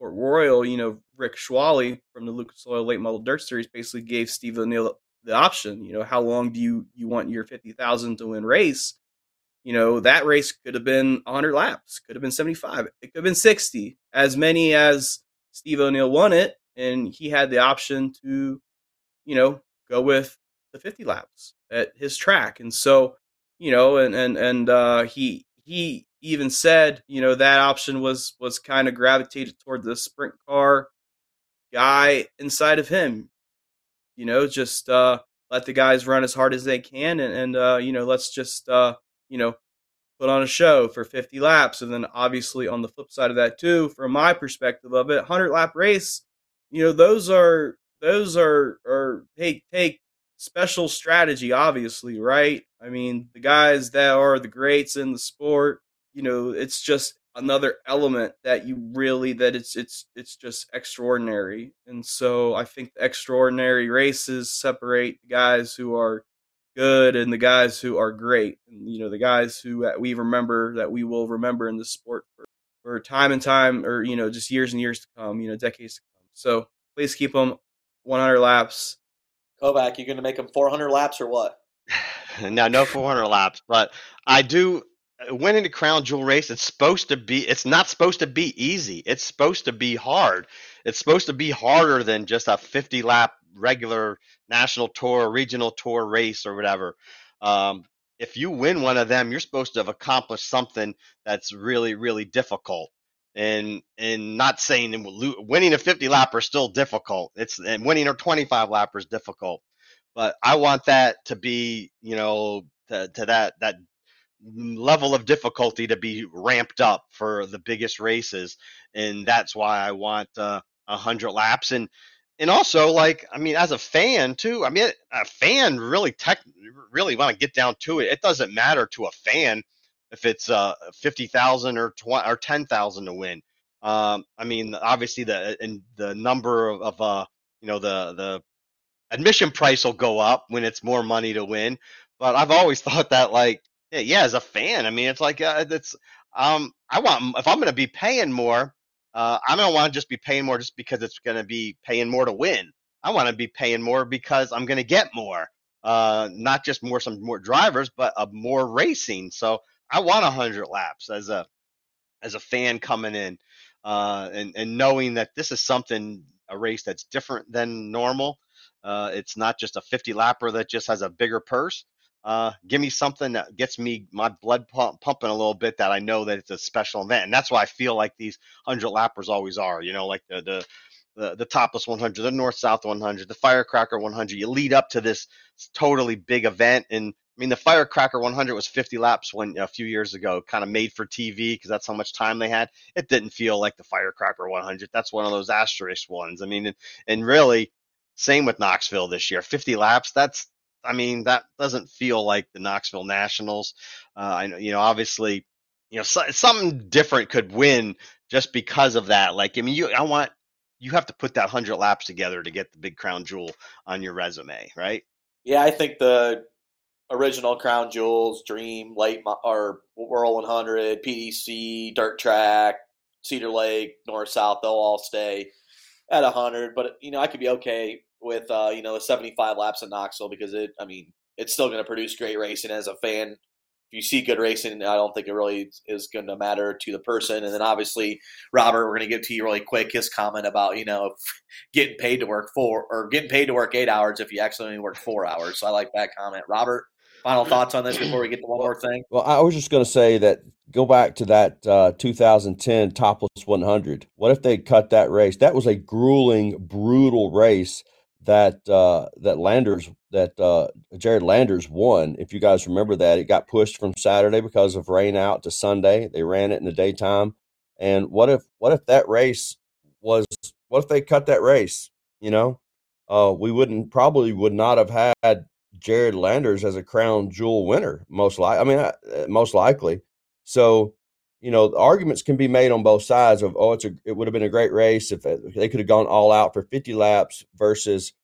Port Royal, you know, Rick Schwallie from the Lucas Oil Late Model Dirt Series basically gave Steve O'Neill the option. You know, how long do you you want your fifty thousand to win race? You know, that race could have been 100 laps, could have been 75, it could have been 60. As many as Steve O'Neill won it, and he had the option to, you know, go with the 50 laps at his track. And so, you know, and and and uh, he he even said, you know, that option was was kind of gravitated toward the sprint car guy inside of him. You know, just uh, let the guys run as hard as they can, and, and uh, you know, let's just uh, you know put on a show for 50 laps, and then obviously on the flip side of that too, from my perspective of it, 100 lap race, you know, those are those are are take take special strategy, obviously, right? I mean, the guys that are the greats in the sport, you know, it's just another element that you really that it's it's it's just extraordinary. And so I think extraordinary races separate the guys who are good and the guys who are great. And you know, the guys who uh, we remember that we will remember in the sport for, for time and time or you know, just years and years to come, you know, decades to come. So please keep them 100 laps. Kovac, you going to make them 400 laps or what? no, no 400 laps, but I do uh, winning the crown jewel race it's supposed to be it's not supposed to be easy. It's supposed to be hard. It's supposed to be harder than just a 50 lap regular national tour regional tour race or whatever. Um, if you win one of them you're supposed to have accomplished something that's really really difficult and and not saying winning a 50 lapper is still difficult it's and winning a 25 lapper is difficult but i want that to be you know to, to that that level of difficulty to be ramped up for the biggest races, and that's why I want uh, a uh, hundred laps and and also like I mean as a fan too. I mean a fan really tech really want to get down to it. It doesn't matter to a fan if it's uh fifty thousand or twenty or ten thousand to win. Um, I mean obviously the and the number of, of uh you know the the admission price will go up when it's more money to win. But I've always thought that like yeah, yeah, as a fan, I mean, it's like uh, it's um, I want if I'm going to be paying more, uh, I don't want to just be paying more just because it's going to be paying more to win. I want to be paying more because I'm going to get more, uh, not just more some more drivers, but uh, more racing. So I want hundred laps as a as a fan coming in, uh, and and knowing that this is something a race that's different than normal. Uh, it's not just a 50 lapper that just has a bigger purse uh, give me something that gets me my blood pump, pumping a little bit that I know that it's a special event. And that's why I feel like these 100 lappers always are, you know, like the, the, the, the topless 100, the north south 100, the firecracker 100. You lead up to this totally big event. And I mean, the firecracker 100 was 50 laps when a few years ago, kind of made for TV because that's how much time they had. It didn't feel like the firecracker 100. That's one of those asterisk ones. I mean, and, and really, same with Knoxville this year. 50 laps. That's I mean, that doesn't feel like the Knoxville Nationals. Uh, I know, you know, obviously, you know, so, something different could win just because of that. Like, I mean, you, I want, you have to put that hundred laps together to get the big crown jewel on your resume, right? Yeah, I think the original crown jewels, Dream, Late or World 100, PDC, Dirt Track, Cedar Lake, North South, they'll all stay at 100. But you know, I could be okay with uh, you know the 75 laps at Knoxville because it, I mean, it's still going to produce great racing. As a fan, if you see good racing, I don't think it really is going to matter to the person. And then obviously, Robert, we're going to get to you really quick his comment about you know getting paid to work four or getting paid to work eight hours if you actually only work four hours. So I like that comment, Robert. Final thoughts on this before we get to one more thing. Well, I was just going to say that go back to that uh, 2010 topless 100. What if they cut that race? That was a grueling, brutal race that uh, that Landers that uh, Jared Landers won. If you guys remember that, it got pushed from Saturday because of rain out to Sunday. They ran it in the daytime. And what if what if that race was what if they cut that race? You know, uh, we wouldn't probably would not have had Jared Landers as a crown jewel winner. Most like I mean, uh, most likely. So you know, arguments can be made on both sides of, oh, it's a, it would have been a great race if they could have gone all out for 50 laps versus,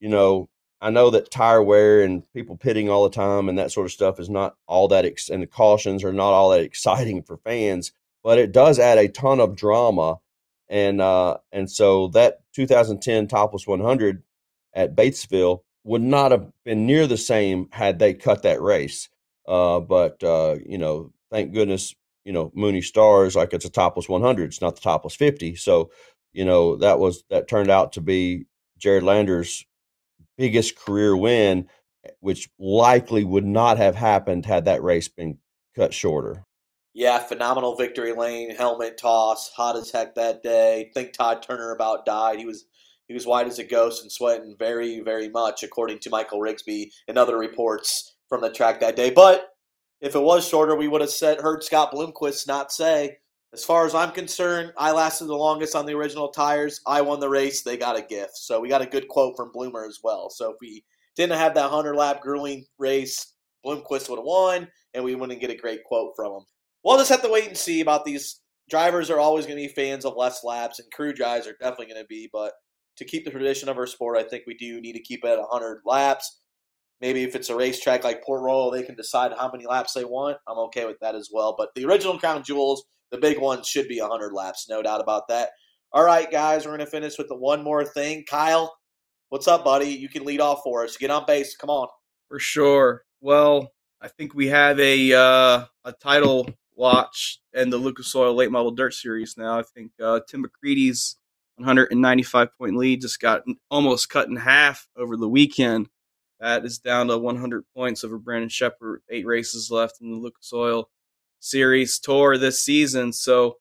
you know, I know that tire wear and people pitting all the time and that sort of stuff is not all that, ex- and the cautions are not all that exciting for fans, but it does add a ton of drama. And, uh, and so that 2010 Topless 100 at Batesville would not have been near the same had they cut that race. Uh, but uh, you know, thank goodness, you know, Mooney Stars like it's a topless 100, it's not the topless 50. So, you know, that was that turned out to be Jared Lander's biggest career win, which likely would not have happened had that race been cut shorter. Yeah, phenomenal victory lane, helmet toss, hot as heck that day. Think Todd Turner about died. He was he was white as a ghost and sweating very, very much, according to Michael Rigsby and other reports from the track that day. But if it was shorter, we would have said heard Scott Bloomquist not say, as far as I'm concerned, I lasted the longest on the original tires. I won the race. They got a gift. So we got a good quote from Bloomer as well. So if we didn't have that 100 lap grueling race, Bloomquist would have won, and we wouldn't get a great quote from him. We'll just have to wait and see about these. Drivers are always going to be fans of less laps, and crew drives are definitely going to be. But to keep the tradition of our sport, I think we do need to keep it at 100 laps. Maybe if it's a racetrack like Port Royal, they can decide how many laps they want. I'm okay with that as well. But the original Crown Jewels, the big ones, should be 100 laps, no doubt about that. All right, guys, we're going to finish with the one more thing. Kyle, what's up, buddy? You can lead off for us. Get on base. Come on. For sure. Well, I think we have a uh, a title watch in the Lucas Oil Late Model Dirt Series now. I think uh, Tim McCreadie's 195 point lead just got almost cut in half over the weekend. That is down to 100 points over Brandon Sheppard. Eight races left in the Lucas Oil Series Tour this season. So,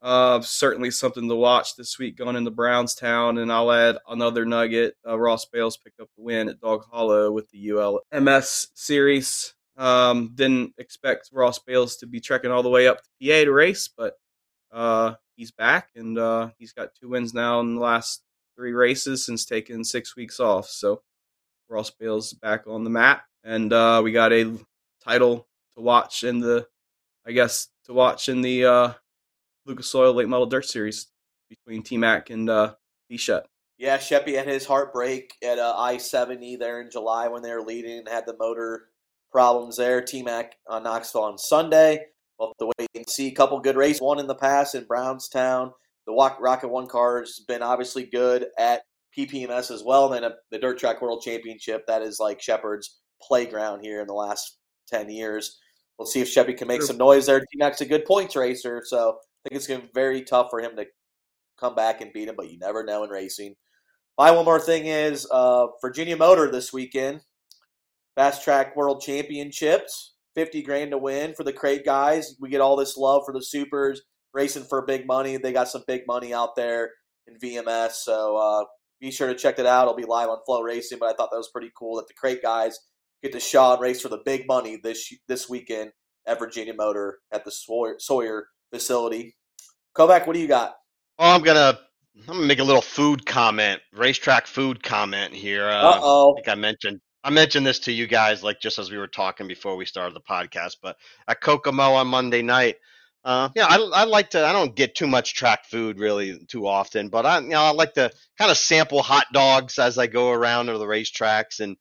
uh, certainly something to watch this week going into Brownstown. And I'll add another nugget. Uh, Ross Bailes picked up the win at Dog Hollow with the ULMS Series. Um, didn't expect Ross Bailes to be trekking all the way up to PA to race, but uh, he's back and uh, he's got two wins now in the last three races since taking six weeks off. So Ross Bailes' back on the map, and uh, we got a title to watch in the, I guess, to watch in the uh, Lucas Oil Late Model Dirt Series between T Mac and uh, D Shep. Yeah, Sheppy had his heartbreak at uh, I seventy there in July when they were leading and had the motor problems there. T Mac on Knoxville on Sunday. We'll have to wait and see. A couple good races, one in the past in Brownstown. The Rocket One car has been obviously good at PPMS as well. And then a, the Dirt Track World Championship, that is like Sheppard's playground here in the last 10 years. We'll see if Sheppy can make sure. some noise there. T Mac's a good points racer, so I think it's going to be very tough for him to come back and beat him, but you never know in racing. My one more thing is uh, Virginia Motor this weekend, FASTRAK World Championships. 50 grand to win for the crate guys. We get all this love for the supers racing for big money. They got some big money out there in VMS. So uh, be sure to check it out. It'll be live on FloRacing. But I thought that was pretty cool that the crate guys get to shot and race for the big money this this weekend at Virginia Motor at the Sawyer, Sawyer facility. Kovac, what do you got? Oh, I'm gonna I'm gonna make a little food comment, racetrack food comment here. Uh oh. I think I mentioned I mentioned this to you guys like just as we were talking before we started the podcast, but at Kokomo on Monday night, uh, yeah, I, I like to. I don't get too much track food really too often, but I, you know, I like to kind of sample hot dogs as I go around to the racetracks and,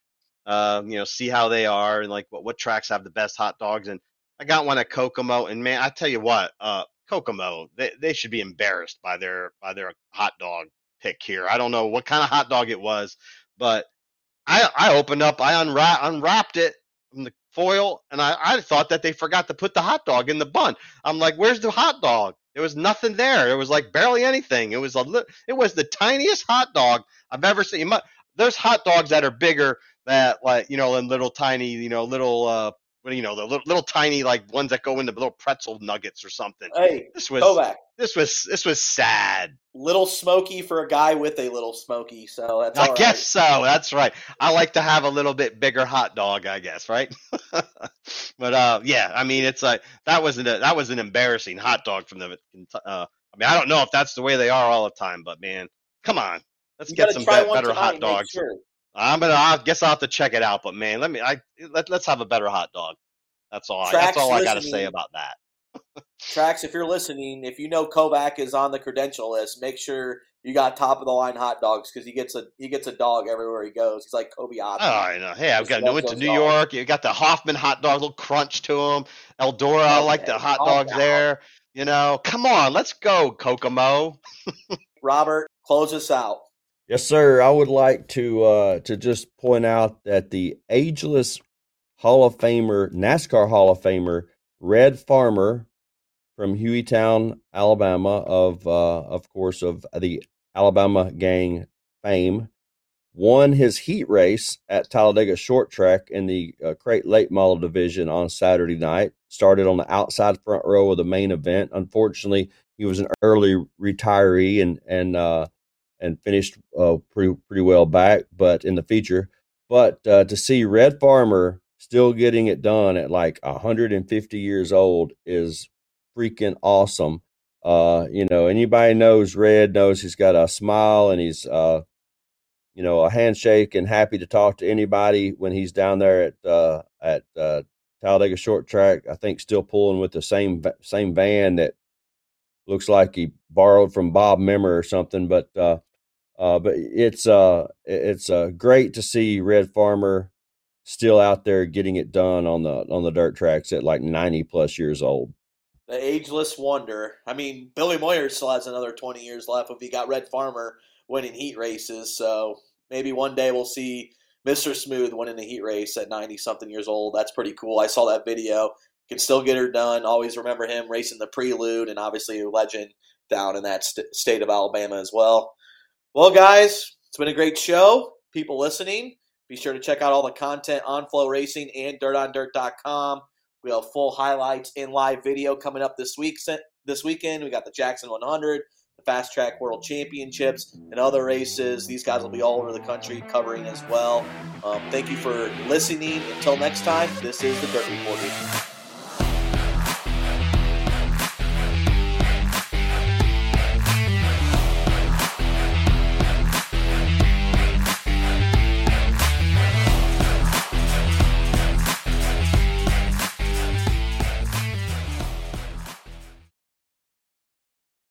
uh, you know, see how they are and like what what tracks have the best hot dogs. And I got one at Kokomo, and man, I tell you what, uh, Kokomo, they they should be embarrassed by their by their hot dog pick here. I don't know what kind of hot dog it was, but I I opened up, I unwrap, unwrapped it from the foil, and I, I thought that they forgot to put the hot dog in the bun. I'm like, where's the hot dog? There was nothing there. It was like barely anything. It was a li- it was the tiniest hot dog I've ever seen. There's hot dogs that are bigger that like you know, and little tiny, you know, little uh, you know, the little, little tiny like ones that go into little pretzel nuggets or something. Hey, this was back. this was this was sad. Little smoky for a guy with a little smoky, so that's. I guess so. That's right. I like to have a little bit bigger hot dog. I guess right. but uh, yeah, I mean, it's like that was an that was an embarrassing hot dog from the. Uh, I mean, I don't know if that's the way they are all the time, but man, come on, let's you get some be- better hot dogs. Sure. I'm gonna. I guess I'll have to check it out. But man, let me. I let, let's have a better hot dog. That's all. I, that's all I got to say about that. Tracks, if you're listening, if you know Kovac is on the credential list, make sure you got top of the line hot dogs because he gets a he gets a dog everywhere he goes. He's like Kobe Oh, I know. Hey, I've got to went to New York. You got the Hofmann hot dog, little crunch to them. Eldora, I like the hot dogs there. You know, come on, let's go, Kokomo. Robert, close us out. Yes, sir. I would like to uh, to just point out that the ageless Hall of Famer, NASCAR Hall of Famer, Red Farmer from Hueytown, Alabama, of uh, of course of the Alabama Gang fame, won his heat race at Talladega Short Track in the uh, Crate Late Model Division on Saturday night. Started on the outside front row of the main event. Unfortunately, he was an early retiree and and uh, and finished uh, pretty pretty well back, but in the feature. But uh, to see Red Farmer still getting it done at like 150 years old is freaking awesome. Uh, you know, anybody knows Red knows he's got a smile and he's uh, you know, a handshake and happy to talk to anybody when he's down there at uh, at uh, Talladega Short Track. I think still pulling with the same same van that looks like he borrowed from Bob Memmer or something. But uh, uh, but it's uh it's uh, great to see Red Farmer still out there getting it done on the on the dirt tracks at like 90 plus years old. The ageless wonder. I mean, Billy Moyer still has another 20 years left if he got Red Farmer winning heat races. So maybe one day we'll see Mr. Smooth winning a heat race at 90 something years old. That's pretty cool. I saw that video. Can still get her done. Always remember him racing the Prelude and obviously a legend down in that st- state of Alabama as well. Well, guys, it's been a great show. People listening, be sure to check out all the content on FloRacing and DirtOnDirt.com. We have full highlights in live video coming up this week. This weekend, we got the Jackson 100, the FASTRAK World Championships, and other races. These guys will be all over the country covering as well. Um, thank you for listening. Until next time, this is the Dirt Reporter.